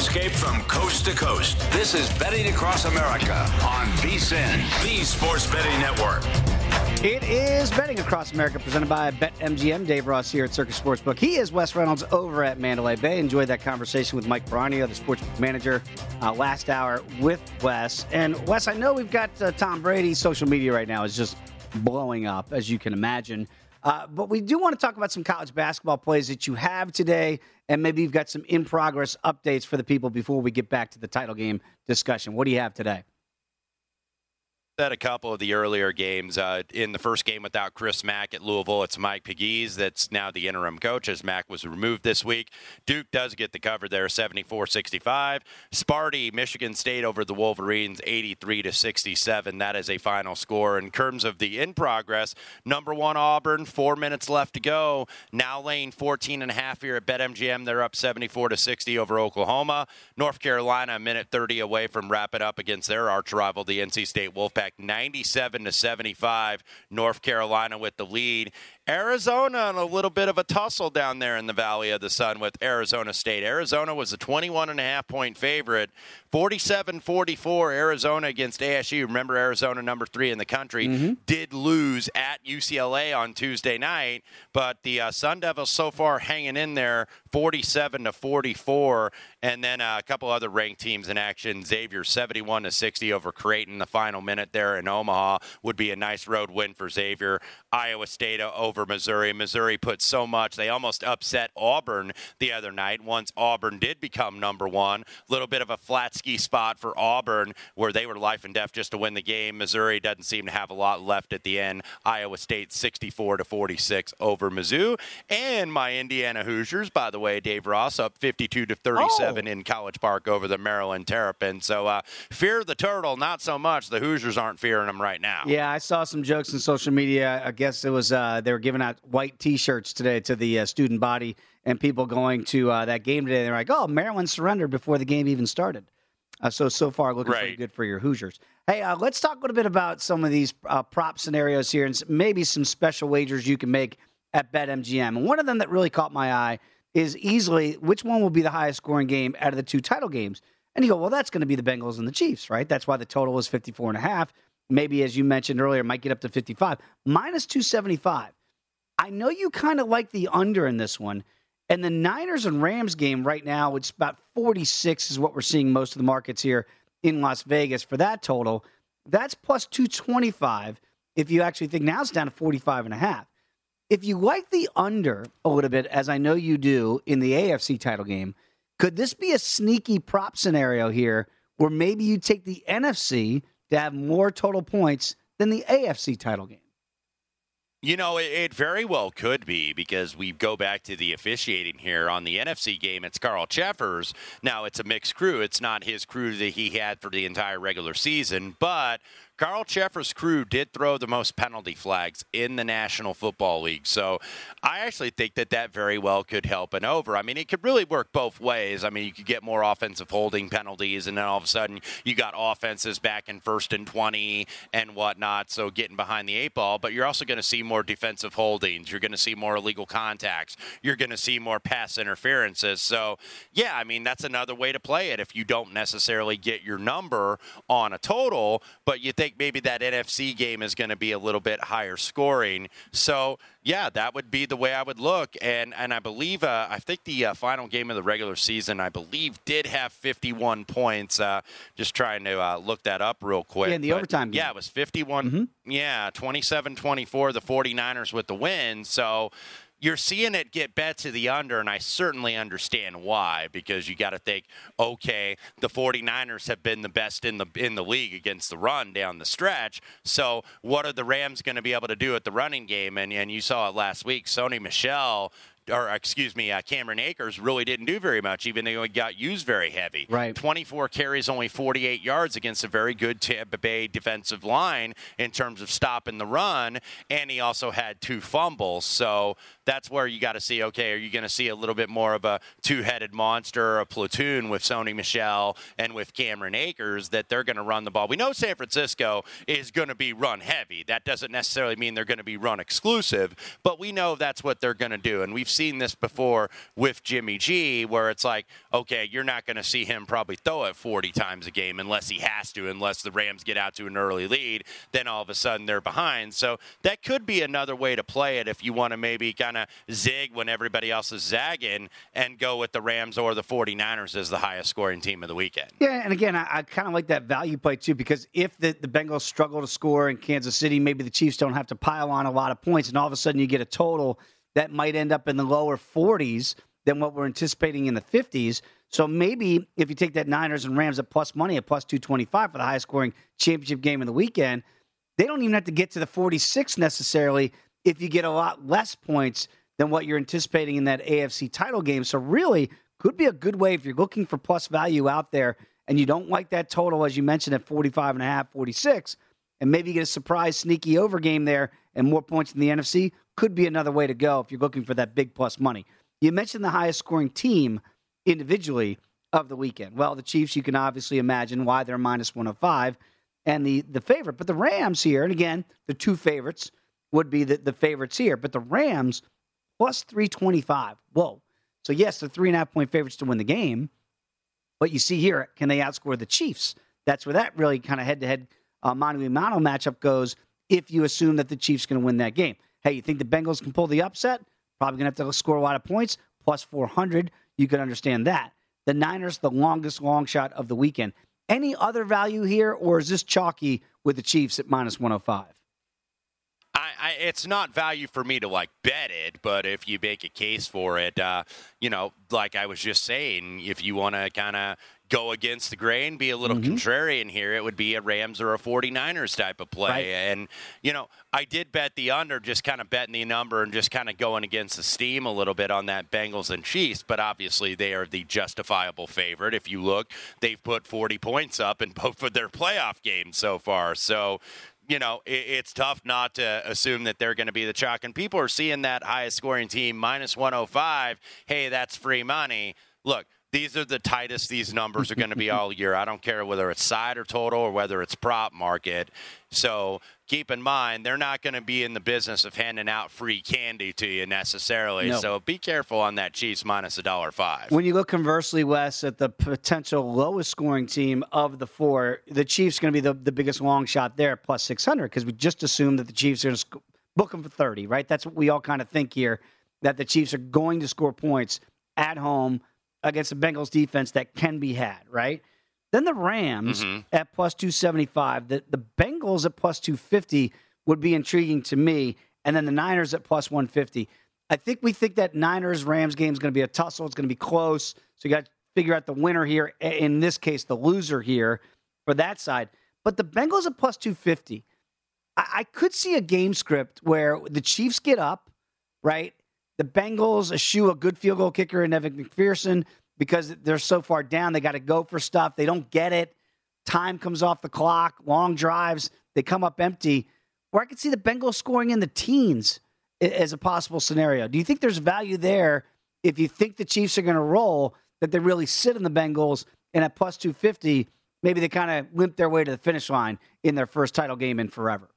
Landscape from coast to coast. This is Betting Across America on VSIN, the Sports Betting Network. It is Betting Across America presented by BetMGM. Dave Ross here at Circa Sportsbook. He is Wes Reynolds over at Mandalay Bay. Enjoyed that conversation with Mike Bronio, the sportsbook manager, uh, last hour with Wes. And Wes, I know we've got uh, Tom Brady's social media right now is just blowing up, as you can imagine. Uh, but we do want to talk about some college basketball plays that you have today, and maybe you've got some in progress updates for the people before we get back to the title game discussion. What do you have today? At a couple of the earlier games. Uh, in the first game without Chris Mack at Louisville, it's Mike Pegues that's now the interim coach as Mack was removed this week. Duke does get the cover there, 74-65. Sparty, Michigan State over the Wolverines, 83 to 67. That is a final score. In terms of the in progress, number one Auburn, four minutes left to go. Now laying 14 and a half here at BetMGM. They're up 74 to 60 over Oklahoma. North Carolina, a minute 30 away from wrapping up against their arch rival, the NC State Wolfpack. 97 to 75. North Carolina with the lead. Arizona in a little bit of a tussle down there in the Valley of the Sun with Arizona State. Arizona was a 21 and a half point favorite. 47-44 Arizona against ASU. Remember Arizona number 3 in the country mm-hmm. did lose at UCLA on Tuesday night, but the uh, Sun Devils so far hanging in there 47 to 44 and then uh, a couple other ranked teams in action. Xavier 71 to 60 over Creighton the final minute there in Omaha would be a nice road win for Xavier. Iowa State over Missouri. Missouri put so much they almost upset Auburn the other night once Auburn did become number 1. A little bit of a flat ski spot for Auburn where they were life and death just to win the game. Missouri doesn't seem to have a lot left at the end. Iowa State 64 to 46 over Mizzou. And my Indiana Hoosiers, by the way, Dave Ross up 52 to 37 oh. in College Park over the Maryland Terrapins. So uh, fear the turtle, not so much. The Hoosiers aren't fearing them right now. Yeah, I saw some jokes in social media. I guess it was uh, they were giving out white T-shirts today to the uh, student body and people going to uh, that game today. They're like, "Oh, Maryland surrendered before the game even started." Uh, so so far, looking right. pretty good for your Hoosiers. Hey, uh, let's talk a little bit about some of these uh, prop scenarios here, and maybe some special wagers you can make at BetMGM. And one of them that really caught my eye is easily which one will be the highest scoring game out of the two title games. And you go, well, that's going to be the Bengals and the Chiefs, right? That's why the total is 54 and a half. Maybe, as you mentioned earlier, might get up to 55. Minus 275. I know you kind of like the under in this one. And the Niners and Rams game right now, it's about 46 is what we're seeing most of the markets here in Las Vegas for that total. That's plus 225 if you actually think now it's down to 45 and a half. If you like the under a little bit, as I know you do in the AFC title game, could this be a sneaky prop scenario here where maybe you take the NFC to have more total points than the AFC title game? You know, it, it, very well could be because we go back to the officiating here on the NFC game. It's Carl Cheffers. Now, it's a mixed crew. It's not his crew that he had for the entire regular season, but Carl Cheffers' crew did throw the most penalty flags in the National Football League. So I actually think that that very well could help an over. I mean, it could really work both ways. I mean, you could get more offensive holding penalties, and then all of a sudden you got offenses back in first and 20 and whatnot. So getting behind the eight ball, but you're also going to see more defensive holdings. You're going to see more illegal contacts. You're going to see more pass interferences. So, yeah, I mean, that's another way to play it if you don't necessarily get your number on a total, but you think think maybe that NFC game is going to be a little bit higher scoring. So yeah, that would be the way I would look. And and I believe uh, I think the uh, final game of the regular season I believe did have 51 points. Uh, just trying to uh, look that up real quick. Yeah, in the but, overtime game. Yeah, it was 51. Mm-hmm. Yeah, 27-24 the 49ers with the win. So you're seeing it get bet to the under, and I certainly understand why, because you got to think, okay, the 49ers have been the best in the in the league against the run down the stretch. So what are the Rams going to be able to do at the running game? And and you saw it last week. Sony Michel or excuse me, uh, Cameron Akers really didn't do very much, even though he got used very heavy. Right. 24 carries, only 48 yards against a very good Tampa Bay defensive line in terms of stopping the run, and he also had two fumbles. So that's where you got to see, okay, are you going to see a little bit more of a two-headed monster, a platoon with Sony Michel and with Cameron Akers that they're going to run the ball? We know San Francisco is going to be run heavy. That doesn't necessarily mean they're going to be run exclusive, but we know that's what they're going to do, and we've seen this before with Jimmy G, where it's like, okay, you're not going to see him probably throw it 40 times a game unless he has to, unless the Rams get out to an early lead. Then all of a sudden they're behind. So that could be another way to play it if you want to maybe kind of zig when everybody else is zagging and go with the Rams or the 49ers as the highest scoring team of the weekend. Yeah, and again, I, I kind of like that value play too because if the, the Bengals struggle to score in Kansas City, maybe the Chiefs don't have to pile on a lot of points, and all of a sudden you get a total that might end up in the lower 40s than what we're anticipating in the 50s. So maybe if you take that Niners and Rams at plus money at plus 225 for the highest scoring championship game of the weekend, they don't even have to get to the 46 necessarily if you get a lot less points than what you're anticipating in that AFC title game. So really could be a good way if you're looking for plus value out there and you don't like that total as you mentioned at 45 and a half, 46, and maybe get a surprise sneaky over game there and more points in the NFC could be another way to go if you're looking for that big plus money. You mentioned the highest scoring team individually of the weekend. Well, the Chiefs, you can obviously imagine why they're minus 105 and the, the favorite. But the Rams here, and again, the two favorites would be the, the favorites here, but the Rams plus 325. Whoa. So, yes, they're three and a half point favorites to win the game. But you see here, can they outscore the Chiefs? That's where that really kind of head to head uh, mano a mano matchup goes if you assume that the Chiefs going to win that game. Hey, you think the Bengals can pull the upset? Probably going to have to score a lot of points, plus 400. You can understand that. The Niners, the longest long shot of the weekend. Any other value here, or is this chalky with the Chiefs at minus 105? I, it's not value for me to like bet it, but if you make a case for it, uh, you know, like I was just saying, if you want to kind of go against the grain, be a little mm-hmm. contrarian here, it would be a Rams or a 49ers type of play. Right. And, you know, I did bet the under, just kind of betting the number and just kind of going against the steam a little bit on that Bengals and Chiefs. But obviously, they are the justifiable favorite. If you look, they've put 40 points up in both of their playoff games so far. So, you know, it, it's tough not to assume that they're going to be the chalk. And people are seeing that highest scoring team minus 105. Hey, that's free money. Look, these are the tightest these numbers are going to be all year. I don't care whether it's side or total or whether it's prop market. So keep in mind, they're not going to be in the business of handing out free candy to you necessarily. No. So be careful on that Chiefs minus a dollar five. When you look conversely, Wes, at the potential lowest scoring team of the four, the Chiefs going to be the, the biggest long shot there, plus 600, because we just assumed that the Chiefs are going to book them for 30, right? That's what we all kind of think here, that the Chiefs are going to score points at home against the Bengals defense that can be had, right? Then the Rams mm-hmm. at plus 275. The, the Bengals at plus 250 would be intriguing to me. And then the Niners at plus 150. I think we think that Niners Rams game is going to be a tussle. It's going to be close. So you got to figure out the winner here. In this case, the loser here for that side. But the Bengals at plus 250. I, I could see a game script where the Chiefs get up, right? The Bengals eschew a good field goal kicker in Evan McPherson because they're so far down. They got to go for stuff. They don't get it. Time comes off the clock. Long drives. They come up empty. Where I could see the Bengals scoring in the teens as a possible scenario. Do you think there's value there if you think the Chiefs are going to roll, that they really sit in the Bengals and at plus 250, maybe they kind of limp their way to the finish line in their first title game in forever?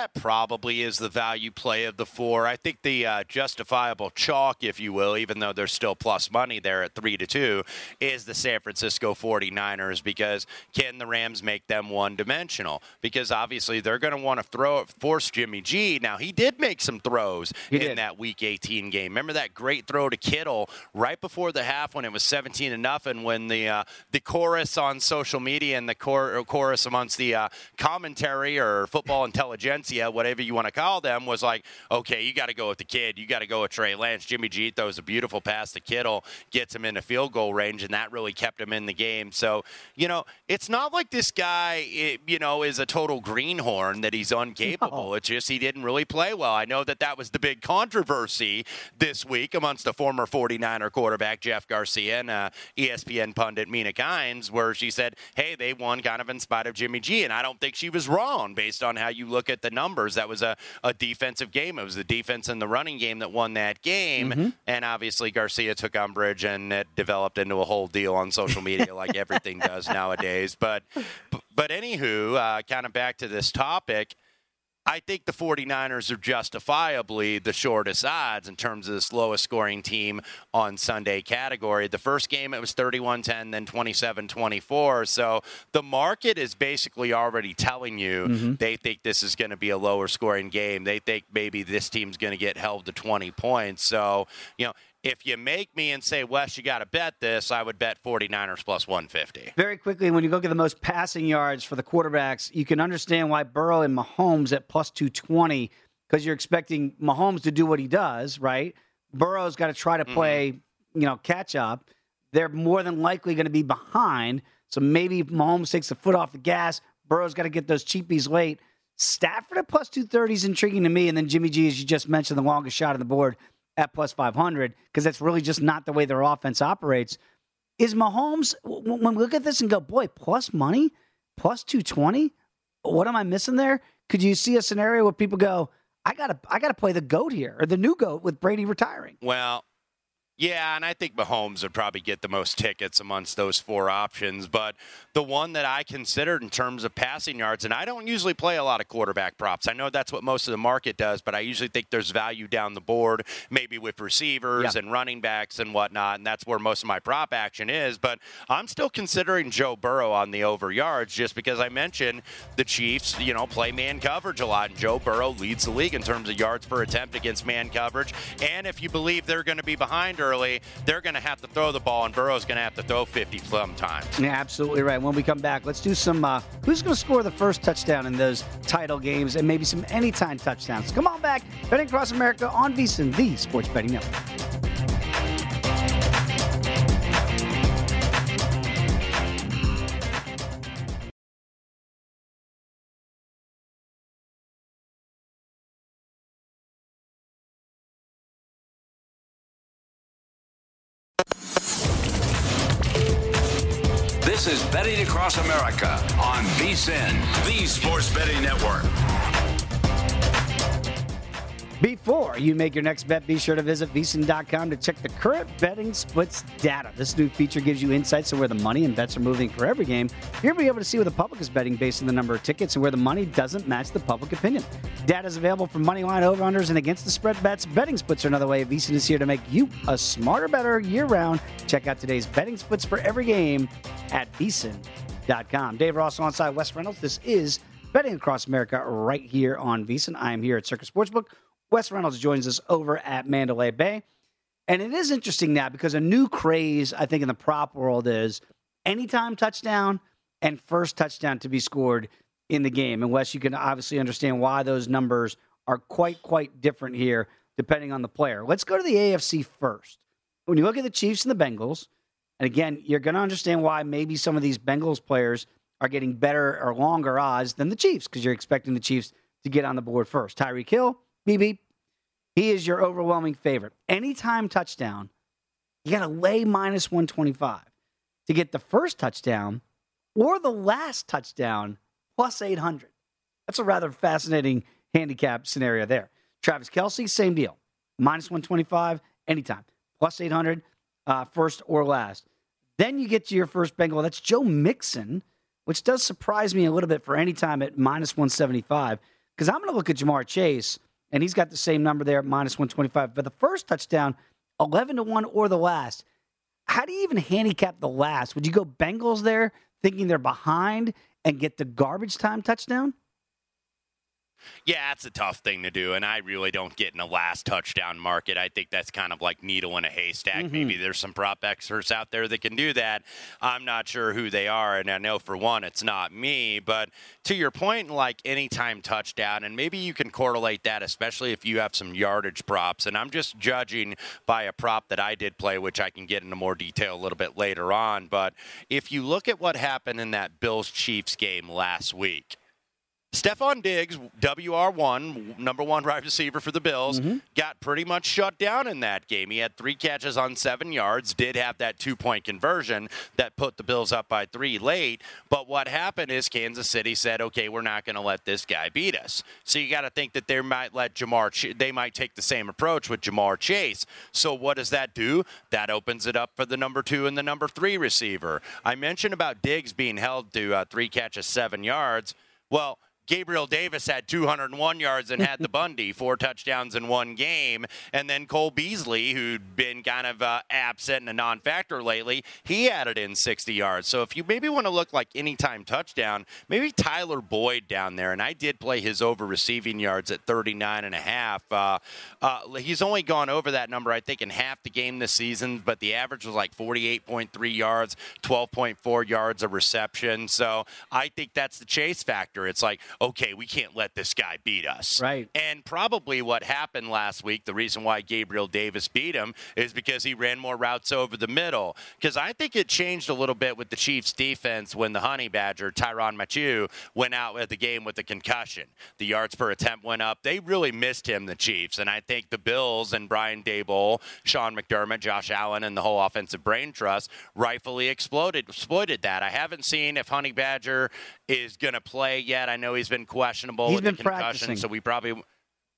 That probably is the value play of the four. I think the uh, justifiable chalk, if you will, even though there's still plus money there at 3 to 2, is the San Francisco 49ers because can the Rams make them one dimensional? Because obviously they're going to want to throw it, force Jimmy G. Now, he did make some throws he in did. that week 18 game. Remember that great throw to Kittle right before the half when it was 17 to nothing when the, uh, the chorus on social media and the chorus amongst the uh, commentary or football intelligentsia media, whatever you want to call them, was like, okay, you got to go with the kid. You got to go with Trey Lance. Jimmy G throws a beautiful pass to Kittle, gets him into field goal range, and that really kept him in the game. So, you know, it's not like this guy, you know, is a total greenhorn that he's incapable. No. It's just he didn't really play well. I know that that was the big controversy this week amongst the former 49er quarterback Jeff Garcia and uh, ESPN pundit Mina Kimes, where she said, hey, they won kind of in spite of Jimmy G. And I don't think she was wrong based on how you look at the numbers. That was a, a defensive game. It was the defense and the running game that won that game. Mm-hmm. And obviously, Garcia took umbrage and it developed into a whole deal on social media like everything does nowadays. But, but anywho, uh, kind of back to this topic. I think the 49ers are justifiably the shortest odds in terms of this lowest scoring team on Sunday category. The first game, it was 31 10, then 27 24. So the market is basically already telling you mm-hmm. they think this is going to be a lower scoring game. They think maybe this team's going to get held to 20 points. So, you know, if you make me and say, Wes, you got to bet this, I would bet 49ers plus 150. Very quickly, when you look at the most passing yards for the quarterbacks, you can understand why Burrow and Mahomes at plus 220 because you're expecting Mahomes to do what he does, right? Burrow's got to try to mm-hmm. play, mm-hmm. you know, catch up. They're more than likely going to be behind. So maybe Mahomes takes the foot off the gas. Burrow's got to get those cheapies late. Stafford at plus 230 is intriguing to me. And then Jimmy G, as you just mentioned, the longest shot on the board at plus 500 because that's really just not the way their offense operates. Is Mahomes, when we look at this and go, boy, plus money, plus 220, what am I missing there? Could you see a scenario where people go, I gotta, I gotta play the goat here or the new goat with Brady retiring? Well, yeah, and I think Mahomes would probably get the most tickets amongst those four options. But the one that I considered in terms of passing yards, and I don't usually play a lot of quarterback props. I know that's what most of the market does, but I usually think there's value down the board, maybe with receivers yeah. and running backs and whatnot, and that's where most of my prop action is. But I'm still considering Joe Burrow on the over yards just because I mentioned the Chiefs, you know, play man coverage a lot, and Joe Burrow leads the league in terms of yards per attempt against man coverage. And if you believe they're going to be behind or early, they're going to have to throw the ball, and Burrow's going to have to throw 50 sometimes. Yeah, absolutely right. When we come back, let's do some uh, who's going to score the first touchdown in those title games and maybe some anytime touchdowns. Come on back. Betting Across America on VSIN, the Sports Betting Network. Across America on VSIN, the Sports Betting Network. Before you make your next bet, be sure to visit VSIN.com to check the current betting splits data. This new feature gives you insights on where the money and bets are moving for every game. You'll be able to see where the public is betting based on the number of tickets and where the money doesn't match the public opinion. Data is available for money line over-unders and against the spread bets. Betting splits are another way. VSIN is here to make you a smarter, better year-round. Check out today's betting splits for every game at VSIN.com. Dave Ross alongside Wes Reynolds. This is Betting Across America right here on VSIN. I am here at Circa Sportsbook Wes Reynolds joins us over at Mandalay Bay. And it is interesting now because a new craze, I think, in the prop world is anytime touchdown and first touchdown to be scored in the game. And Wes, you can obviously understand why those numbers are quite, quite different here depending on the player. Let's go to the AFC first. When you look at the Chiefs and the Bengals, and again, you're going to understand why maybe some of these Bengals players are getting better or longer odds than the Chiefs because you're expecting the Chiefs to get on the board first. Tyreek Hill, BB, he is your overwhelming favorite. Anytime touchdown, you got to lay minus 125 to get the first touchdown or the last touchdown plus 800. That's a rather fascinating handicap scenario there. Travis Kelce, same deal. Minus 125 anytime. Plus 800, uh, first or last. Then you get to your first Bengal. That's Joe Mixon, which does surprise me a little bit for any time at minus 175 because I'm going to look at Ja'Marr Chase and he's got the same number there, at minus 125. But the first touchdown, 11 to 1 or the last. How do you even handicap the last? Would you go Bengals there, thinking they're behind and get the garbage time touchdown? Yeah, it's a tough thing to do, and I really don't get in a last touchdown market. I think that's kind of like needle in a haystack. Mm-hmm. Maybe there's some prop experts out there that can do that. I'm not sure who they are, and I know for one, it's not me. But to your point, like anytime touchdown, and maybe you can correlate that, especially if you have some yardage props. And I'm just judging by a prop that I did play, which I can get into more detail a little bit later on. But if you look at what happened in that Bills Chiefs game last week, Stefon Diggs, WR1, number one wide receiver for the Bills, mm-hmm. got pretty much shut down in that game. He had three catches on seven yards, did have that two point conversion that put the Bills up by three late. But what happened is Kansas City said, okay, we're not going to let this guy beat us. So you got to think that they might let Ja'Marr, Ch- they might take the same approach with Ja'Marr Chase. So what does that do? That opens it up for the number two and the number three receiver. I mentioned about Diggs being held to uh, three catches, seven yards. Well, Gabriel Davis had 201 yards and had the Bundy, four touchdowns in one game. And then Cole Beasley, who'd been kind of uh, absent and a non factor lately, he added in 60 yards. So if you maybe want to look like anytime touchdown, maybe Tyler Boyd down there. And I did play his over receiving yards at 39 and a half. Uh, uh, he's only gone over that number, I think, in half the game this season, but the average was like 48.3 yards, 12.4 yards of reception. So I think that's the chase factor. It's like, okay, we can't let this guy beat us. Right. And probably what happened last week, the reason why Gabriel Davis beat him is because he ran more routes over the middle. Because I think it changed a little bit with the Chiefs defense when the Honey Badger, Tyrann Mathieu, went out at the game with a concussion. The yards per attempt went up. They really missed him, the Chiefs. And I think the Bills and Brian Daboll, Sean McDermott, Josh Allen, and the whole offensive brain trust rightfully exploded, exploited that. I haven't seen if Honey Badger is going to play yet. I know he's been questionable he's been the concussion, practicing. so we probably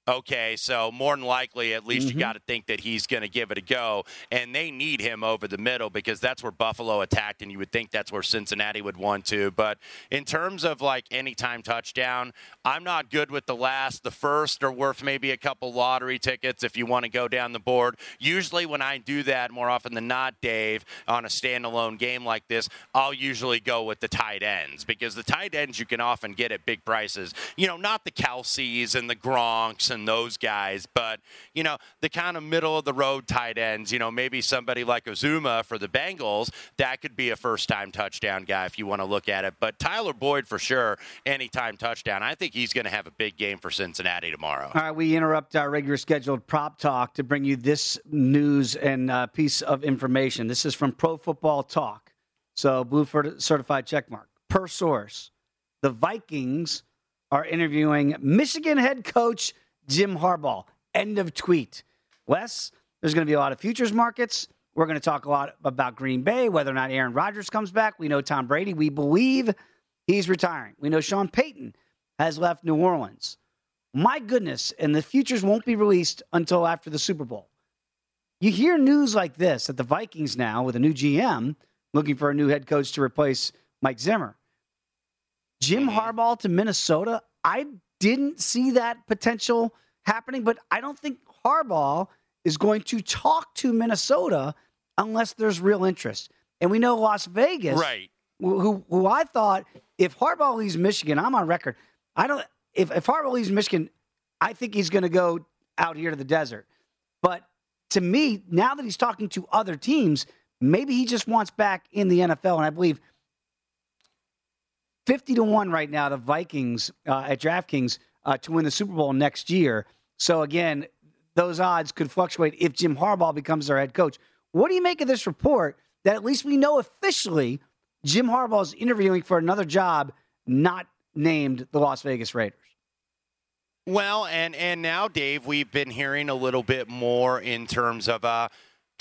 Okay, so more than likely, at least mm-hmm. you got to think that he's going to give it a go. And they need him over the middle because that's where Buffalo attacked, and you would think that's where Cincinnati would want to. But in terms of like anytime touchdown, I'm not good with the last. The first are worth maybe a couple lottery tickets if you want to go down the board. Usually, when I do that, more often than not, Dave, on a standalone game like this, I'll usually go with the tight ends because the tight ends you can often get at big prices. You know, not the Kelces and the Gronks and those guys, but you know the kind of middle of the road tight ends. You know, maybe somebody like Uzomah for the Bengals that could be a first time touchdown guy if you want to look at it. But Tyler Boyd for sure, anytime touchdown. I think he's going to have a big game for Cincinnati tomorrow. All right, we interrupt our regular scheduled prop talk to bring you this news and uh, piece of information. This is from Pro Football Talk. So, blue certified checkmark. Per source, the Vikings are interviewing Michigan head coach Jim Harbaugh. End of tweet. Wes, there's going to be a lot of futures markets. We're going to talk a lot about Green Bay, whether or not Aaron Rodgers comes back. We know Tom Brady. We believe he's retiring. We know Sean Payton has left New Orleans. My goodness, and the futures won't be released until after the Super Bowl. You hear news like this that the Vikings now, with a new GM, looking for a new head coach to replace Mike Zimmer. Jim mm-hmm. Harbaugh to Minnesota. I didn't see that potential happening, but I don't think Harbaugh is going to talk to Minnesota unless there's real interest. And we know Las Vegas, right? Who, who I thought if Harbaugh leaves Michigan, I'm on record. I don't. If if Harbaugh leaves Michigan, I think he's going to go out here to the desert. But to me, now that he's talking to other teams, maybe he just wants back in the NFL. And I believe 50 to 1 right now, the Vikings uh, at DraftKings uh, to win the Super Bowl next year. So, again, those odds could fluctuate if Jim Harbaugh becomes their head coach. What do you make of this report that at least we know officially Jim Harbaugh is interviewing for another job not named the Las Vegas Raiders? Well, and and now, Dave, we've been hearing a little bit more in terms of uh,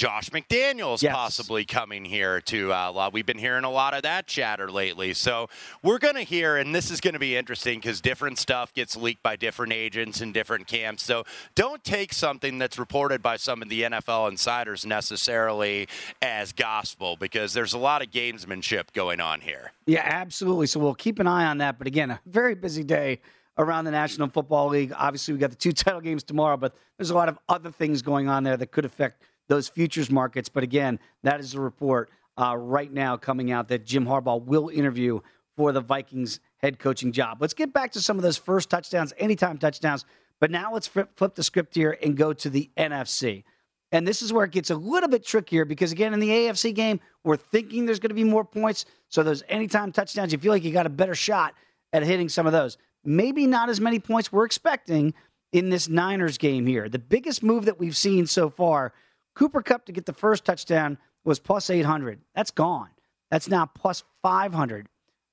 Josh McDaniels yes. possibly coming here to uh, lot. we've been hearing a lot of that chatter lately. So we're going to hear, and this is going to be interesting because different stuff gets leaked by different agents and different camps. So don't take something that's reported by some of the NFL insiders necessarily as gospel because there's a lot of gamesmanship going on here. Yeah, absolutely. So we'll keep an eye on that. But again, a very busy day around the National Football League. Obviously, we got the two title games tomorrow, but there's a lot of other things going on there that could affect those futures markets. But again, that is a report uh, right now coming out that Jim Harbaugh will interview for the Vikings head coaching job. Let's get back to some of those first touchdowns, anytime touchdowns. But now let's flip, flip the script here and go to the NFC. And this is where it gets a little bit trickier because, again, in the AFC game, we're thinking there's going to be more points. So those anytime touchdowns, you feel like you got a better shot at hitting some of those. Maybe not as many points we're expecting in this Niners game here. The biggest move that we've seen so far, Cooper Kupp to get the first touchdown was plus 800. That's gone. That's now plus 500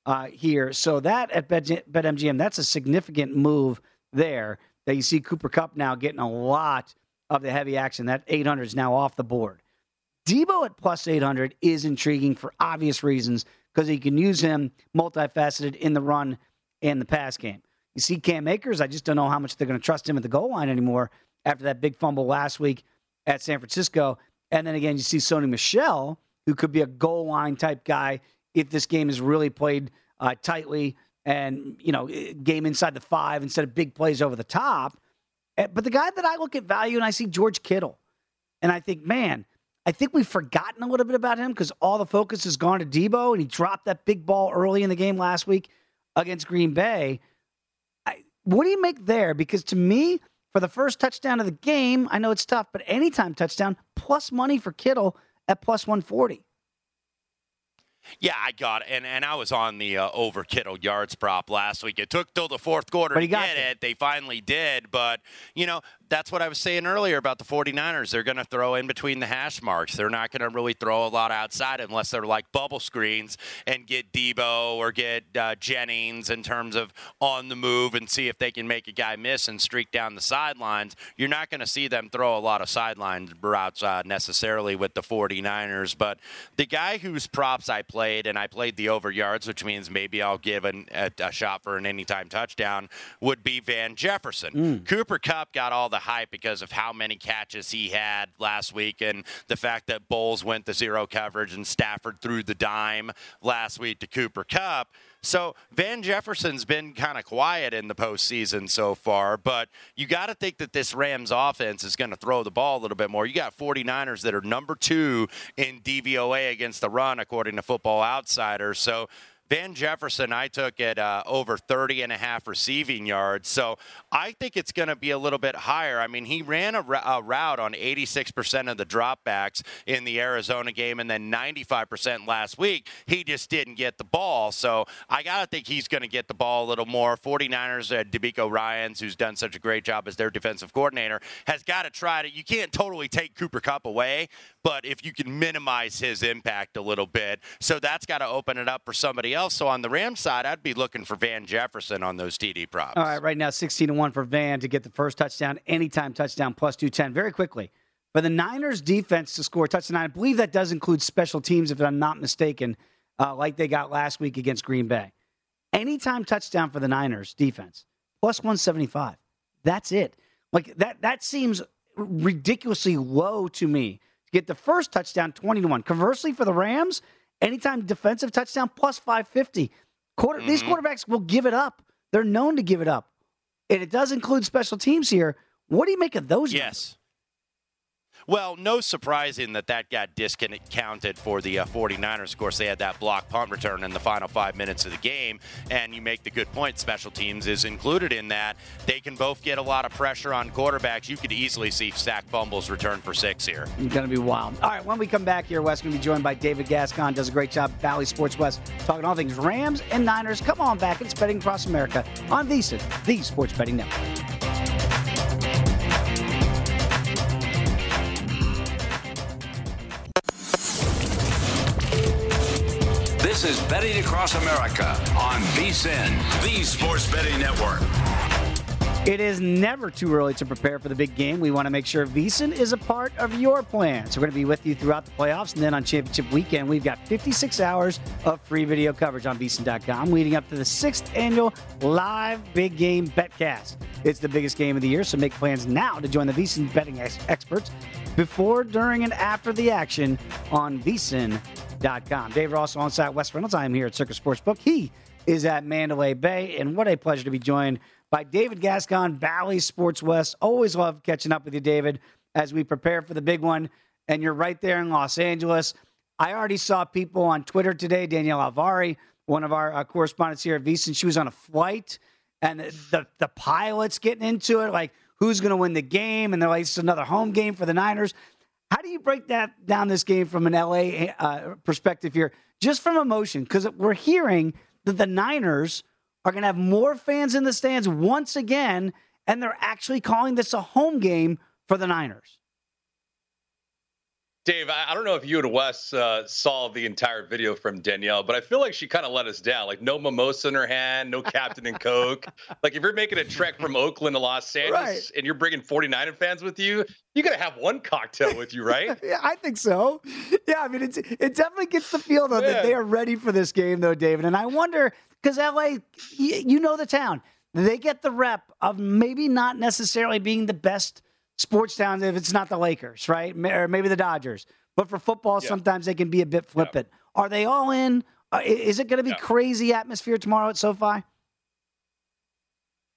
uh, here. So that at BetMGM, that's a significant move there that you see Cooper Kupp now getting a lot of the heavy action. That 800 is now off the board. Debo at plus 800 is intriguing for obvious reasons because he can use him multifaceted in the run and the pass game. You see Cam Akers, I just don't know how much they're going to trust him at the goal line anymore after that big fumble last week at San Francisco. And then again, you see Sony Michel, who could be a goal line type guy if this game is really played uh, tightly and, you know, game inside the five instead of big plays over the top. Eh, but the guy that I look at value and I see George Kittle. And I think, man, I think we've forgotten a little bit about him because all the focus has gone to Debo, and he dropped that big ball early in the game last week against Green Bay. I, what do you make there? Because to me, for the first touchdown of the game, I know it's tough, but anytime touchdown plus money for Kittle at plus 140. Yeah, I got it. And, and I was on the uh, over Kittle yards prop last week. It took till the fourth quarter but to get it. They finally did. But, you know, that's what I was saying earlier about the 49ers. They're going to throw in between the hash marks. They're not going to really throw a lot outside unless they're like bubble screens and get Debo or get uh, Jennings in terms of on the move and see if they can make a guy miss and streak down the sidelines. You're not going to see them throw a lot of sideline routes uh, necessarily with the 49ers. But the guy whose props I played, and I played the over yards, which means maybe I'll give an, a, a, shot for an anytime touchdown, would be Van Jefferson. Mm. Cooper Kupp got all the the hype because of how many catches he had last week and the fact that Bowles went to zero coverage and Stafford threw the dime last week to Cooper Kupp. So Van Jefferson's been kind of quiet in the postseason so far, but you got to think that this Rams offense is going to throw the ball a little bit more. You got 49ers that are number two in DVOA against the run, according to Football Outsiders. So Van Jefferson, I took at uh, over 30 and a half receiving yards. So I think it's going to be a little bit higher. I mean, he ran a, a, route on 86% of the dropbacks in the Arizona game and then 95% last week. He just didn't get the ball. So I got to think he's going to get the ball a little more. 49ers, uh, DeMeco Ryans, who's done such a great job as their defensive coordinator, has got to try to. You can't totally take Cooper Kupp away, but if you can minimize his impact a little bit. So that's got to open it up for somebody else. So on the Rams side, I'd be looking for Van Jefferson on those TD props. All right, right now 16 to 1 for Van to get the first touchdown, anytime touchdown plus 210. Very quickly. For the Niners defense to score a touchdown, I believe that does include special teams, if I'm not mistaken, uh, like they got last week against Green Bay. Anytime touchdown for the Niners defense, plus 175. That's it. Like that, that seems ridiculously low to me. Get the first touchdown, 20 to 1. Conversely, for the Rams, Anytime defensive touchdown plus 550. Quarter, mm-hmm. These quarterbacks will give it up. They're known to give it up. And it does include special teams here. What do you make of those? Yes. Well, no surprising that that got discounted for the uh, 49ers. Of course, they had that block punt return in the final five minutes of the game. And you make the good point, special teams is included in that. They can both get a lot of pressure on quarterbacks. You could easily see sack fumbles return for six here. It's going to be wild. All right, when we come back here, Wes going to be joined by David Gascon. Does a great job, Bally Sports West, talking all things Rams and Niners. Come on back. It's Betting Across America on VSIN, the Sports Betting Network. This is Betting Across America on VSIN, the Sports Betting Network. It is never too early to prepare for the big game. We want to make sure VSIN is a part of your plan. So we're going to be with you throughout the playoffs. And then on championship weekend, we've got 56 hours of free video coverage on VSIN.com leading up to the sixth annual live big game betcast. It's the biggest game of the year, so make plans now to join the VSIN betting ex- experts before, during, and after the action on VSIN.com. Dave Ross alongside Wes Reynolds. I am here at Circa Sportsbook. He is at Mandalay Bay, and what a pleasure to be joined by David Gascon, Bally Sports West. Always love catching up with you, David, as we prepare for the big one. And you're right there in Los Angeles. I already saw people on Twitter today, Danielle Alvari, one of our uh, correspondents here at VSiN. She was on a flight, and the the pilots getting into it, like who's going to win the game, and they're like, it's another home game for the Niners. How do you break that down this game from an LA uh, perspective here, just from emotion? Because we're hearing that the Niners are going to have more fans in the stands once again, and they're actually calling this a home game for the Niners. Dave, I, don't know if you and Wes uh, saw the entire video from Danielle, but I feel like she kind of let us down. Like no mimosa in her hand, no Captain and Coke. Like if you're making a trek from Oakland to Los Angeles right. and you're bringing 49 fans with you, you got to have one cocktail with you, right? yeah, I think so. Yeah, I mean, it's, it definitely gets the feel though yeah. that they are ready for this game, though, David. And I wonder because LA, you know the town, they get the rep of maybe not necessarily being the best sports towns if it's not the Lakers, right? Or maybe the Dodgers. But for football, yeah. sometimes they can be a bit flippant. Yeah. Are they all in? Uh, is it going to be yeah. crazy atmosphere tomorrow at SoFi?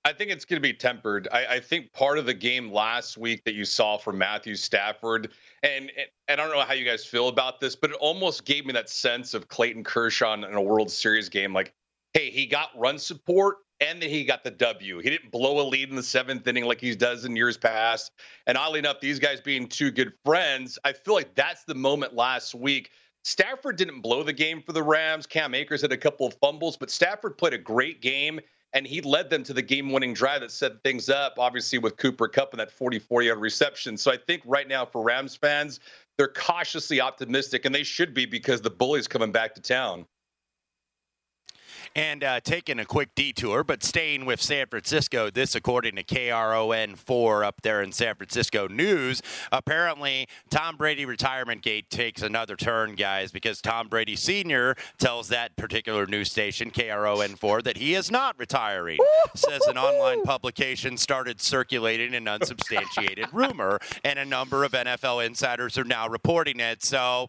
I think it's going to be tempered. I, I, think part of the game last week that you saw from Matthew Stafford, and, and I don't know how you guys feel about this, but it almost gave me that sense of Clayton Kershaw in a World Series game. Like, hey, he got run support and then he got the W. He didn't blow a lead in the seventh inning like he does in years past. And oddly enough, these guys being two good friends, I feel like that's the moment last week. Stafford didn't blow the game for the Rams. Cam Akers had a couple of fumbles, but Stafford played a great game and he led them to the game-winning drive that set things up. Obviously, with Cooper Kupp and that 44-yard reception. So I think right now for Rams fans, they're cautiously optimistic, and they should be because the bully's coming back to town. And uh, taking a quick detour, but staying with San Francisco, this according to KRON4 up there in San Francisco News. Apparently, Tom Brady retirement gate takes another turn, guys, because Tom Brady Sr. tells that particular news station, KRON4, that he is not retiring. Says an online publication started circulating an unsubstantiated rumor, and a number of NFL insiders are now reporting it. So,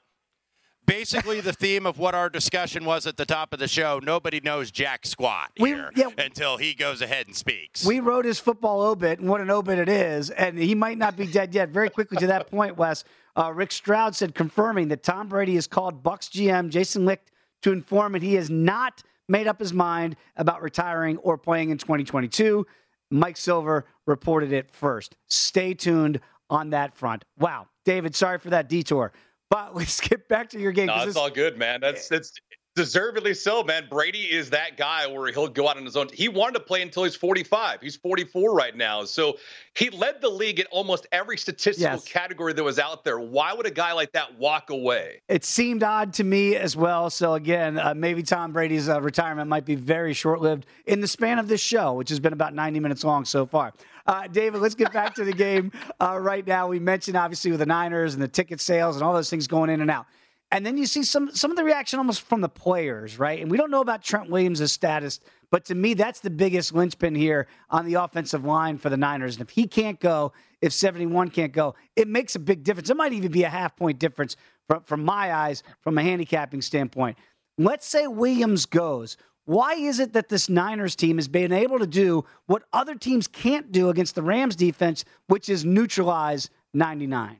basically the theme of what our discussion was at the top of the show. Nobody knows jack squat here we, yeah, until he goes ahead and speaks. We wrote his football obit, and what an obit it is, and he might not be dead yet. Very quickly to that point, Wes, uh, Rick Stroud said confirming that Tom Brady has called Bucks GM Jason Licht to inform that he has not made up his mind about retiring or playing in 2022. Mike Silver reported it first. Stay tuned on that front. Wow, David, sorry for that detour. But let's get back to your game. No, it's all good, man. That's that's deservedly so, man. Brady is that guy where he'll go out on his own. He wanted to play until he's 45. He's 44 right now. So he led the league in almost every statistical yes. category that was out there. Why would a guy like that walk away? It seemed odd to me as well. So again, uh, maybe Tom Brady's uh, retirement might be very short-lived in the span of this show, which has been about 90 minutes long so far. Uh, David, let's get back to the game uh, right now. We mentioned obviously with the Niners and the ticket sales and all those things going in and out. And then you see some some of the reaction almost from the players, right? And we don't know about Trent Williams' status, but to me, that's the biggest linchpin here on the offensive line for the Niners. And if he can't go, if 71 can't go, it makes a big difference. It might even be a half point difference from, from my eyes, from a handicapping standpoint. Let's say Williams goes. Why is it that this Niners team has been able to do what other teams can't do against the Rams defense, which is neutralize 99?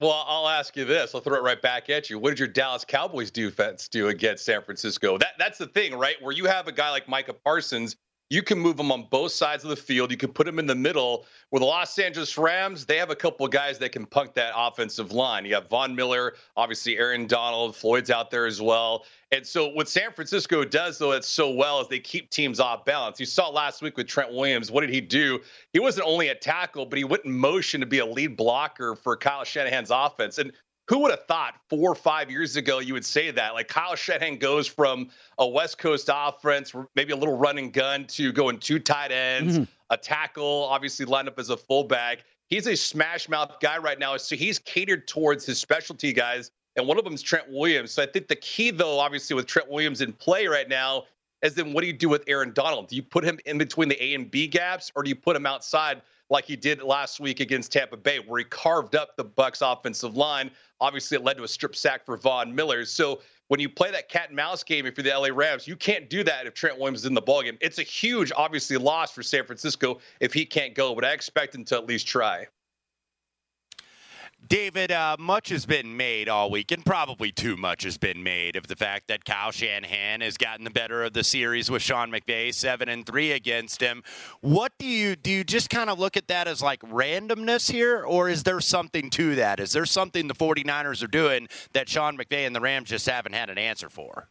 Well, I'll ask you this. I'll throw it right back at you. What did your Dallas Cowboys defense do against San Francisco? That that's the thing, right? Where you have a guy like Micah Parsons you can move them on both sides of the field. You can put them in the middle. With the Los Angeles Rams, they have a couple of guys that can punk that offensive line. You have Von Miller, obviously Aaron Donald, Floyd's out there as well. And so what San Francisco does, though, it's so well is they keep teams off balance. You saw last week with Trent Williams. What did he do? He wasn't only a tackle, but he went in motion to be a lead blocker for Kyle Shanahan's offense. And who would have thought four or five years ago you would say that? Like Kyle Shanahan goes from a West Coast offense, maybe a little running gun, to going two tight ends, mm-hmm. a tackle, obviously lined up as a fullback. He's a smash mouth guy right now. So he's catered towards his specialty guys. And one of them is Trent Williams. So I think the key, though, obviously, with Trent Williams in play right now, is then what do you do with Aaron Donald? Do you put him in between the A and B gaps, or do you put him outside like he did last week against Tampa Bay, where he carved up the Bucks offensive line. Obviously, it led to a strip sack for Von Miller. So when you play that cat and mouse game, if you're the LA Rams, you can't do that if Trent Williams is in the ballgame. It's a huge, obviously, loss for San Francisco if he can't go, but I expect him to at least try. David, uh, much has been made all week, and probably too much has been made of the fact that Kyle Shanahan has gotten the better of the series with Sean McVay, seven and three against him. What do you do? You just kind of look at that as like randomness here, or is there something to that? Is there something the 49ers are doing that Sean McVay and the Rams just haven't had an answer for?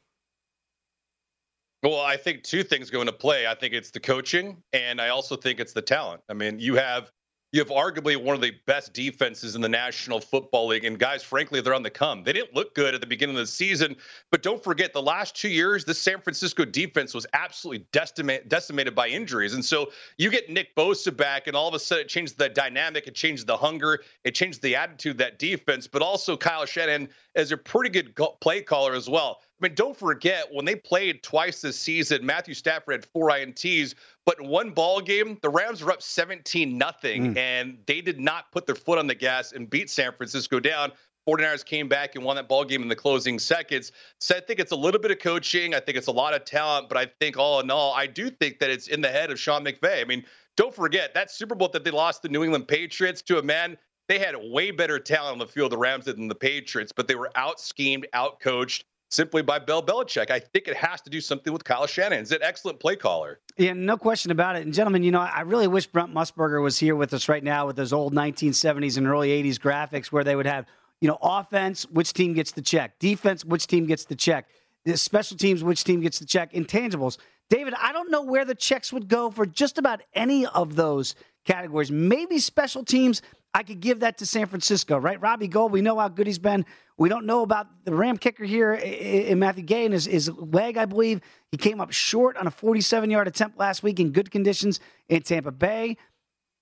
Well, I think two things go into play. I think it's the coaching, and I also think it's the talent. I mean, you have you have arguably one of the best defenses in the National Football League. And guys, frankly, they're on the come. They didn't look good at the beginning of the season, but don't forget the last two years, the San Francisco defense was absolutely decimate, decimated by injuries. And so you get Nick Bosa back, and all of a sudden it changed the dynamic, it changed the hunger, it changed the attitude that defense. But also Kyle Shanahan is a pretty good play caller as well. I mean, don't forget when they played twice this season, Matthew Stafford had four INTs, but in one ball game, the Rams were up 17 nothing, mm. and they did not put their foot on the gas and beat San Francisco down. 49ers came back and won that ball game in the closing seconds. So I think it's a little bit of coaching. I think it's a lot of talent, but I think all in all, I do think that it's in the head of Sean McVay. I mean, don't forget that Super Bowl that they lost the New England Patriots to a man. They had way better talent on the field, the Rams did than the Patriots, but they were out schemed, out coached simply by Bill Belichick. I think it has to do something with Kyle Shanahan. He's an excellent play caller. Yeah, no question about it. And gentlemen, you know, I really wish Brent Musburger was here with us right now with those old 1970s and early 80s graphics where they would have, you know, offense, which team gets the check, defense, which team gets the check, special teams, which team gets the check, intangibles. David, I don't know where the checks would go for just about any of those categories. Maybe special teams. I could give that to San Francisco, right? Robbie Gould, we know how good he's been. We don't know about the Ram kicker here in Matthew Gay and his, his leg, I believe. He came up short on a 47 yard attempt last week in good conditions in Tampa Bay.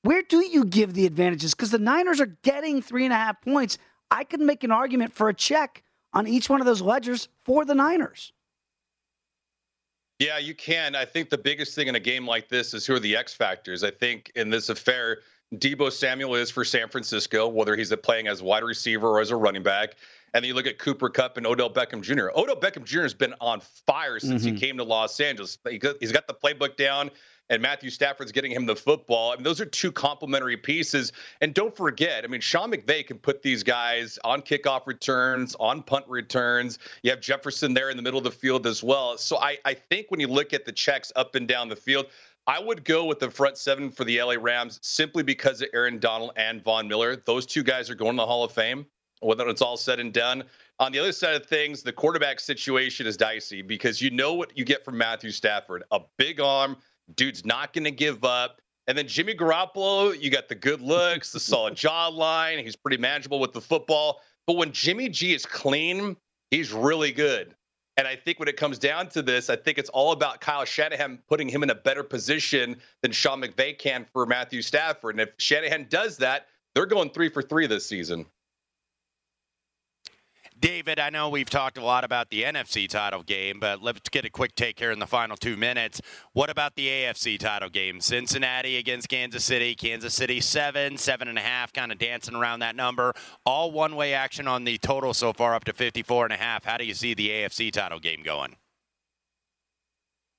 Where do you give the advantages? Because the Niners are getting three and a half points. I could make an argument for a check on each one of those ledgers for the Niners. Yeah, you can. I think the biggest thing in a game like this is who are the X factors. I think in this affair, Deebo Samuel is for San Francisco, whether he's playing as wide receiver or as a running back. And then you look at Cooper Kupp and Odell Beckham Jr. Odell Beckham Jr. has been on fire since mm-hmm. he came to Los Angeles. He's got the playbook down and Matthew Stafford's getting him the football. I mean, those are two complementary pieces. And don't forget, I mean, Sean McVay can put these guys on kickoff returns, on punt returns. You have Jefferson there in the middle of the field as well. So I, I think when you look at the checks up and down the field, I would go with the front seven for the LA Rams simply because of Aaron Donald and Von Miller. Those two guys are going to the Hall of Fame when it's all said and done. On the other side of things, the quarterback situation is dicey because you know what you get from Matthew Stafford a big arm Dude's not going to give up. And then Jimmy Garoppolo, you got the good looks, the solid jawline. He's pretty manageable with the football. But when Jimmy G is clean, he's really good. And I think when it comes down to this, I think it's all about Kyle Shanahan putting him in a better position than Sean McVay can for Matthew Stafford. And if Shanahan does that, they're going three for three this season. David, I know we've talked a lot about the NFC title game, but let's get a quick take here in the final two minutes. What about the AFC title game? Cincinnati against Kansas City. Kansas City seven, seven and a half, kind of dancing around that number. All one way action on the total so far up to 54 and a half. How do you see the AFC title game going?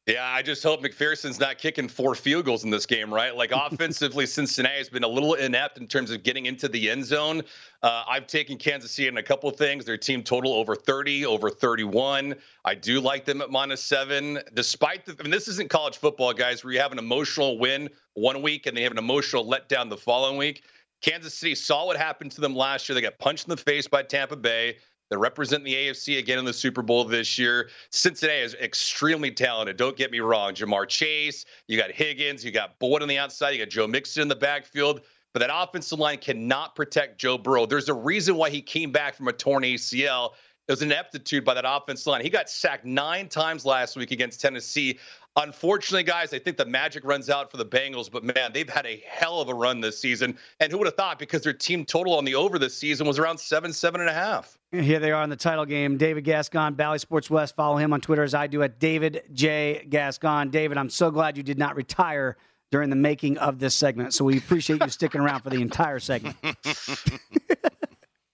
Yeah, I just hope McPherson's not kicking four field goals in this game, right? Like offensively, Cincinnati has been a little inept in terms of getting into the end zone. Uh, I've taken Kansas City in a couple of things. Their team total over 30, over 31. I do like them at minus seven, despite the. I mean, this isn't college football, guys, where you have an emotional win one week and they have an emotional letdown the following week. Kansas City saw what happened to them last year. They got punched in the face by Tampa Bay. They're representing the AFC again in the Super Bowl this year. Cincinnati is extremely talented. Don't get me wrong. Ja'Marr Chase, you got Higgins, you got Boyd on the outside, you got Joe Mixon in the backfield. But that offensive line cannot protect Joe Burrow. There's a reason why he came back from a torn ACL. It was an aptitude by that offensive line. He got sacked nine times last week against Tennessee. Unfortunately, guys, I think the magic runs out for the Bengals, but man, they've had a hell of a run this season. And who would have thought? Because their team total on the over this season was around seven, seven and a half. Here they are in the title game. David Gascon, Bally Sports West. Follow him on Twitter as I do at David J. Gascon. David, I'm so glad you did not retire during the making of this segment. So we appreciate you sticking around for the entire segment.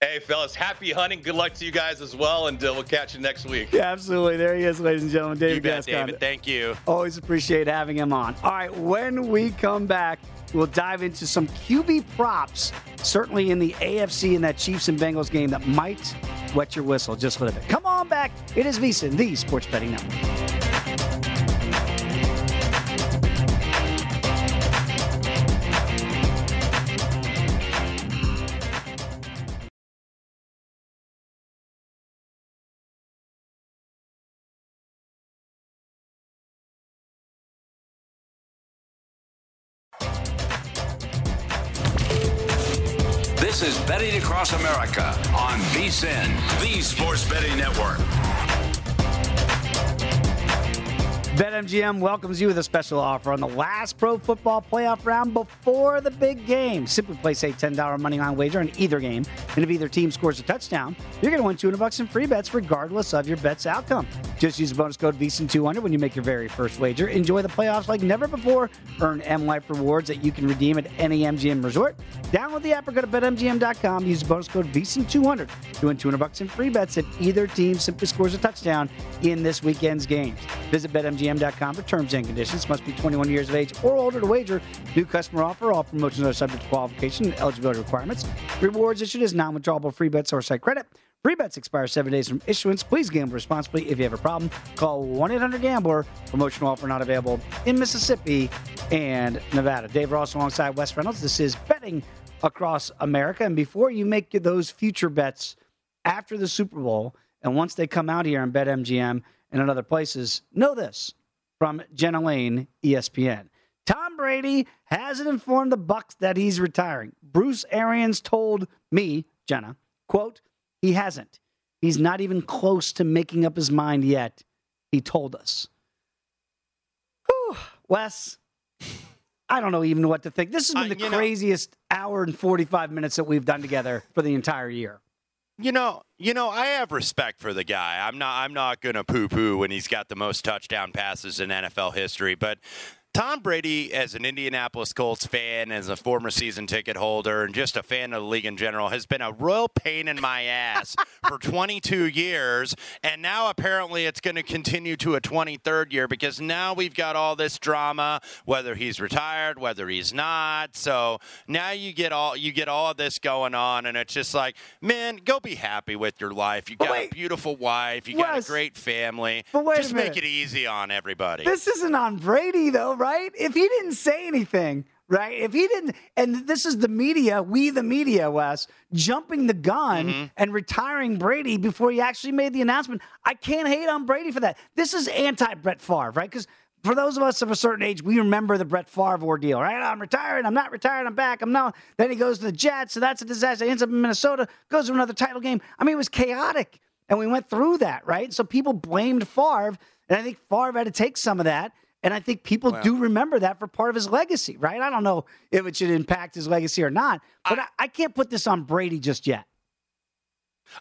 Hey, fellas. Happy hunting. Good luck to you guys as well, and uh, we'll catch you next week. Yeah, absolutely. There he is, ladies and gentlemen. David You bet, Gascon. David. Thank you. Always appreciate having him on. All right, when we come back, we'll dive into some QB props, certainly in the AFC in that Chiefs and Bengals game that might wet your whistle just a little bit. Come on back. It is VSIN, the Sports Betting Network. This is Betting Across America VSIN, the Sports Betting Network. BetMGM welcomes you with a special offer on the last pro football playoff round before the big game. Simply place a $10 money line wager on either game, and if either team scores a touchdown, you're going to win 200 bucks in free bets regardless of your bet's outcome. Just use the bonus code VSIN200 when you make your very first wager. Enjoy the playoffs like never before. Earn M Life rewards that you can redeem at any MGM resort. Download the app or go to BetMGM.com. Use the bonus code VSIN200 to win 200 bucks in free bets if either team simply scores a touchdown in this weekend's games. Visit For terms and conditions. Must be 21 years of age or older to wager. New customer offer. All promotions are subject to qualification and eligibility requirements. Rewards issued as non-withdrawable free bets or site credit. Free bets expire seven days from issuance. Please gamble responsibly. If you have a problem, call 1-800-GAMBLER. Promotional offer not available in Mississippi and Nevada. Dave Ross alongside Wes Reynolds. This is Betting Across America. And before you make those future bets after the Super Bowl, and once they come out here on BetMGM and in other places, know this from Jenna Laine, ESPN. Tom Brady hasn't informed the Bucs that he's retiring. Bruce Arians told me, Jenna, quote, he hasn't. He's not even close to making up his mind yet. He told us. Whew, Wes, I don't know even what to think. This has been Uh, the you know- craziest hour and 45 minutes that we've done together for the entire year. You know, you know, I have respect for the guy. I'm not I'm not going to poo-poo when he's got the most touchdown passes in NFL history, but Tom Brady, as an Indianapolis Colts fan, as a former season ticket holder, and just a fan of the league in general, has been a royal pain in my ass for 22 years. And now apparently it's going to continue to a 23rd year because now we've got all this drama, whether he's retired, whether he's not. So now you get all you get all of this going on, and it's just like, man, go be happy with your life. You got wait. a beautiful wife, you got a great family. But wait just make it easy on everybody. This isn't on Brady, though, right? If he didn't say anything, right? If he didn't, and this is the media, we the media, Wes, jumping the gun Mm-hmm. and retiring Brady before he actually made the announcement. I can't hate on Brady for that. This is anti Brett Favre, right? Because for those of us of a certain age, we remember the Brett Favre ordeal, right? I'm retired. I'm not retired. I'm back. I'm not. Then he goes to the Jets, so that's a disaster. He ends up in Minnesota, goes to another title game. I mean, it was chaotic, and we went through that, right? So people blamed Favre, and I think Favre had to take some of that. And I think people do remember that for part of his legacy, right? I don't know if it should impact his legacy or not, but I, I can't put this on Brady just yet.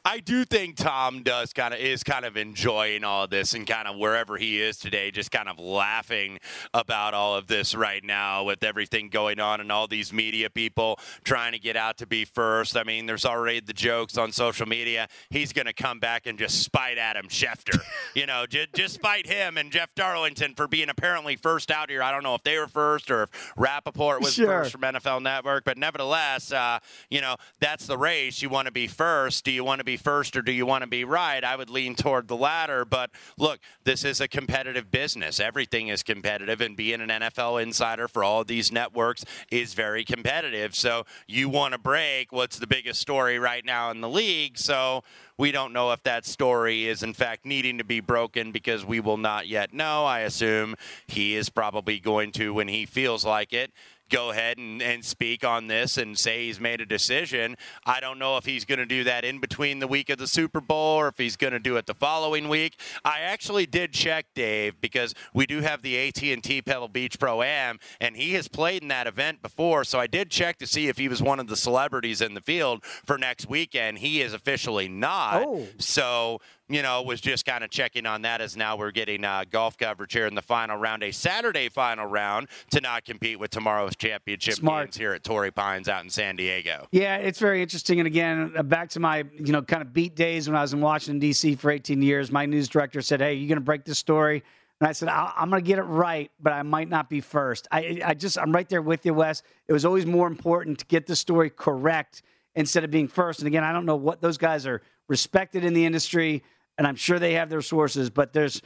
I do think Tom does kind of is kind of enjoying all of this and kind of wherever he is today, just kind of laughing about all of this right now with everything going on and all these media people trying to get out to be first. I mean, there's already the jokes on social media. He's going to come back and just spite Adam Schefter, you know, just, just spite him and Jeff Darlington for being apparently first out here. I don't know if they were first or if Rapoport was Sure. first from NFL Network, but nevertheless, uh, you know, that's the race. You want to be first. Do you want to be first or do you want to be right? I would lean toward the latter. But look, this is a competitive business. Everything is competitive, and being an NFL insider for all these networks is very competitive. So you want to break what's the biggest story right now in the league. So we don't know if that story is in fact needing to be broken because we will not yet know. I assume he is probably going to, when he feels like it, go ahead and, and speak on this and say he's made a decision. I don't know if he's going to do that in between the week of the Super Bowl or if he's going to do it the following week. I actually did check Dave because we do have the AT&T Pebble Beach Pro Am and he has played in that event before, so I did check to see if he was one of the celebrities in the field for next weekend. He is officially not. Oh. So you know, was just kind of checking on that as now we're getting uh, golf coverage here in the final round, a Saturday final round to not compete with tomorrow's championship Smart. games here at Torrey Pines out in San Diego. Yeah, it's very interesting. And again, uh, back to my you know kind of beat days when I was in Washington D.C. for 18 years. My news director said, "Hey, you're going to break this story." And I said, I- I'm going to get it right, but I might not be first. I, I just, I'm right there with you, Wes. It was always more important to get the story correct instead of being first. And again, I don't know what those guys are respected in the industry, and I'm sure they have their sources, but there's,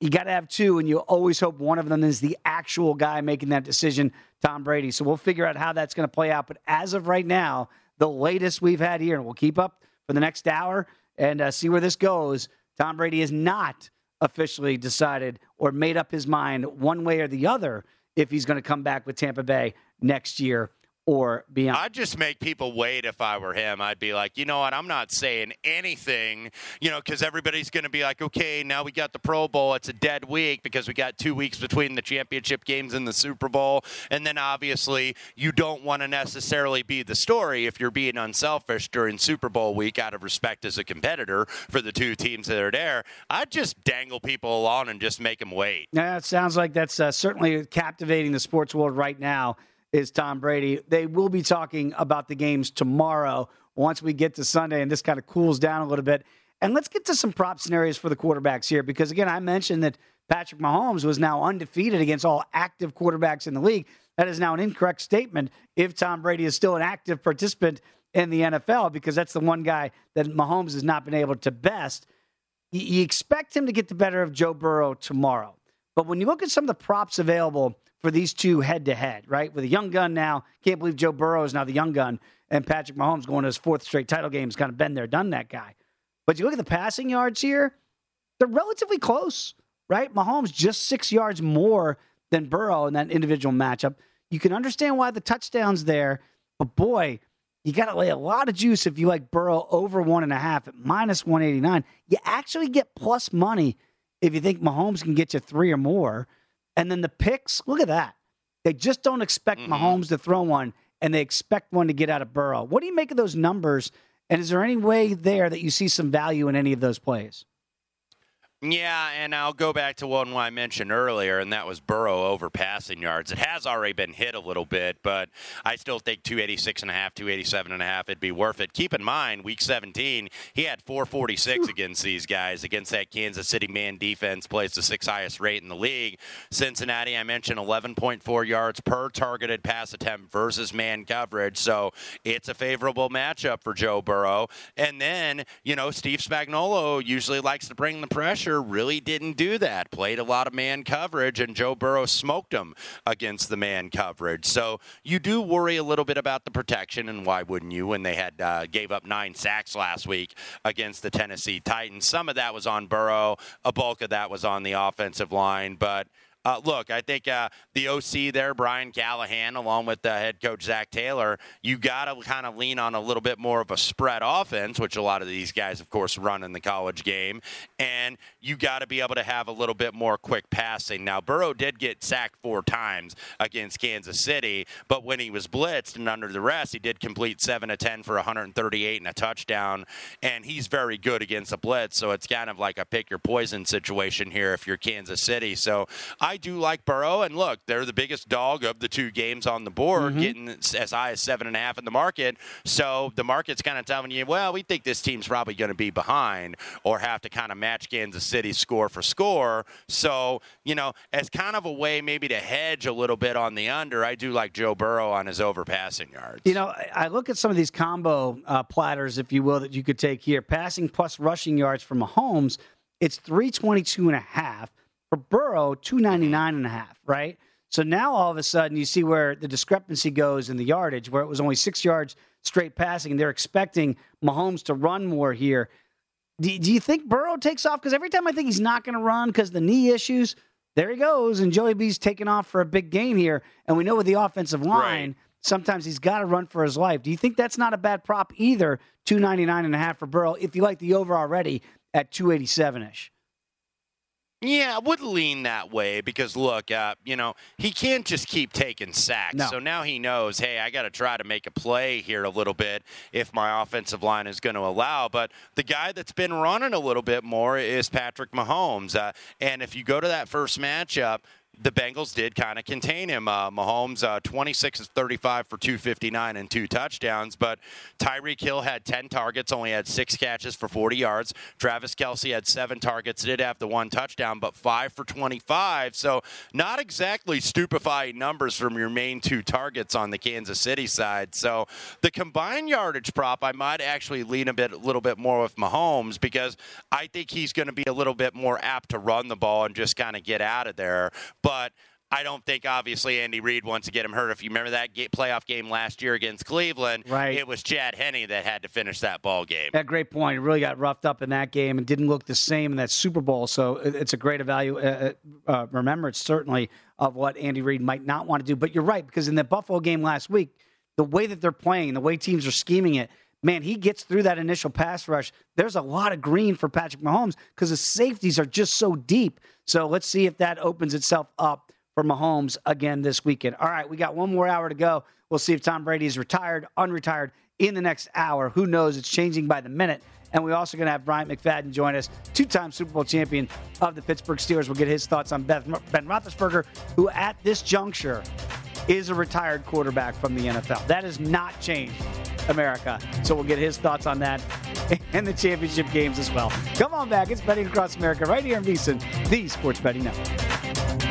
you got to have two, and you always hope one of them is the actual guy making that decision, Tom Brady. So we'll figure out how that's going to play out. But as of right now, the latest we've had here, and we'll keep up for the next hour and uh, see where this goes. Tom Brady has not officially decided or made up his mind one way or the other if he's going to come back with Tampa Bay next year or beyond. I'd just make people wait if I were him. I'd be like, you know what? I'm not saying anything, you know, because everybody's going to be like, okay, now we got the Pro Bowl. It's a dead week because we got two weeks between the championship games and the Super Bowl. And then obviously, you don't want to necessarily be the story if you're being unselfish during Super Bowl week out of respect as a competitor for the two teams that are there. I'd just dangle people along and just make them wait. Yeah, it sounds like that's uh, certainly captivating the sports world right now. Is Tom Brady? They will be talking about the games tomorrow once we get to Sunday and this kind of cools down a little bit. And let's get to some prop scenarios for the quarterbacks here because again, I mentioned that Patrick Mahomes was now undefeated against all active quarterbacks in the league. That is now an incorrect statement if Tom Brady is still an active participant in the NFL because that's the one guy that Mahomes has not been able to best. You expect him to get the better of Joe Burrow tomorrow. But when you look at some of the props available for these two head to head, right? With a young gun now, can't believe Joe Burrow is now the young gun, and Patrick Mahomes going to his fourth straight title game has kind of been there, done that guy. But you look at the passing yards here, they're relatively close, right? Mahomes just six yards more than Burrow in that individual matchup. You can understand why the touchdowns there, but boy, you got to lay a lot of juice if you like Burrow over one and a half at minus 189. You actually get plus money if you think Mahomes can get you three or more. And then the picks, look at that. They just don't expect mm-hmm. Mahomes to throw one, and they expect one to get out of Burrow. What do you make of those numbers? And is there any way there that you see some value in any of those plays? Yeah, and I'll go back to one I mentioned earlier, and that was Burrow over passing yards. It has already been hit a little bit, but I still think 286 and a half, 287 and a half, it'd be worth it. Keep in mind, week 17, he had 446 against these guys, against that Kansas City man defense, plays the sixth highest rate in the league. Cincinnati, I mentioned 11.4 yards per targeted pass attempt versus man coverage, so it's a favorable matchup for Joe Burrow. And then, you know, Steve Spagnuolo usually likes to bring the pressure really didn't do that. Played a lot of man coverage, and Joe Burrow smoked him against the man coverage. So you do worry a little bit about the protection, and why wouldn't you? When they had uh, gave up nine sacks last week against the Tennessee Titans, some of that was on Burrow. A bulk of that was on the offensive line, but. Uh, look, I think uh, the OC there, Brian Callahan, along with uh, head coach Zac Taylor, you got to kind of lean on a little bit more of a spread offense, which a lot of these guys, of course, run in the college game. And you got to be able to have a little bit more quick passing. Now, Burrow did get sacked four times against Kansas City, but when he was blitzed and under the rest, he did complete 7 to 10 for 138 and a touchdown. And he's very good against a blitz. So it's kind of like a pick your poison situation here if you're Kansas City. So I do like Burrow. And look, they're the biggest dog of the two games on the board, getting as high as seven and a half in the market. So the market's kind of telling you, well, we think this team's probably going to be behind or have to kind of match Kansas City score for score. So, you know, as kind of a way maybe to hedge a little bit on the under, I do like Joe Burrow on his over passing yards. You know, I- I look at some of these combo uh, platters, if you will, that you could take here. Passing plus rushing yards from Mahomes, it's 322 and a half. For Burrow, 299 and a half, right? So now all of a sudden you see where the discrepancy goes in the yardage, where it was only six yards straight passing, and they're expecting Mahomes to run more here. Do, do you think Burrow takes off? Because every time I think he's not going to run because the knee issues, there he goes, and Joey B's taking off for a big game here. And we know with the offensive line, Right. sometimes he's got to run for his life. Do you think that's not a bad prop either? 299 and a half for Burrow if you like the over already at 287 ish. Yeah, I would lean that way because look, uh, you know, he can't just keep taking sacks. No. So now he knows, hey, I got to try to make a play here a little bit if my offensive line is going to allow. But the guy that's been running a little bit more is Patrick Mahomes. Uh, and if you go to that first matchup, the Bengals did kind of contain him. Uh, Mahomes, uh, 26 of 35 for 259 and two touchdowns, but Tyreek Hill had 10 targets, only had six catches for 40 yards. Travis Kelce had seven targets, did have the one touchdown, but five for 25. So not exactly stupefying numbers from your main two targets on the Kansas City side. So the combined yardage prop, I might actually lean a bit, a little bit more with Mahomes because I think he's going to be a little bit more apt to run the ball and just kind of get out of there but I don't think obviously Andy Reid wants to get him hurt. If you remember that playoff game last year against Cleveland, right. it was Chad Henne that had to finish that ball game. Yeah, great point. It really got roughed up in that game and didn't look the same in that Super Bowl. So it's a great evalu- uh, uh, uh, remembrance, certainly, of what Andy Reid might not want to do. But you're right, because in the Buffalo game last week, the way that they're playing, the way teams are scheming it, man, he gets through that initial pass rush. There's a lot of green for Patrick Mahomes because the safeties are just so deep. So let's see if that opens itself up for Mahomes again this weekend. All right, we got one more hour to go. We'll see if Tom Brady is retired, unretired in the next hour. Who knows? It's changing by the minute. And we're also going to have Bryant McFadden join us, two time Super Bowl champion of the Pittsburgh Steelers. We'll get his thoughts on Ben Roethlisberger, who at this juncture is a retired quarterback from the NFL. That has not changed America. So we'll get his thoughts on that and the championship games as well. Come on back. It's Betting Across America right here in VSIN, the Sports Betting Network.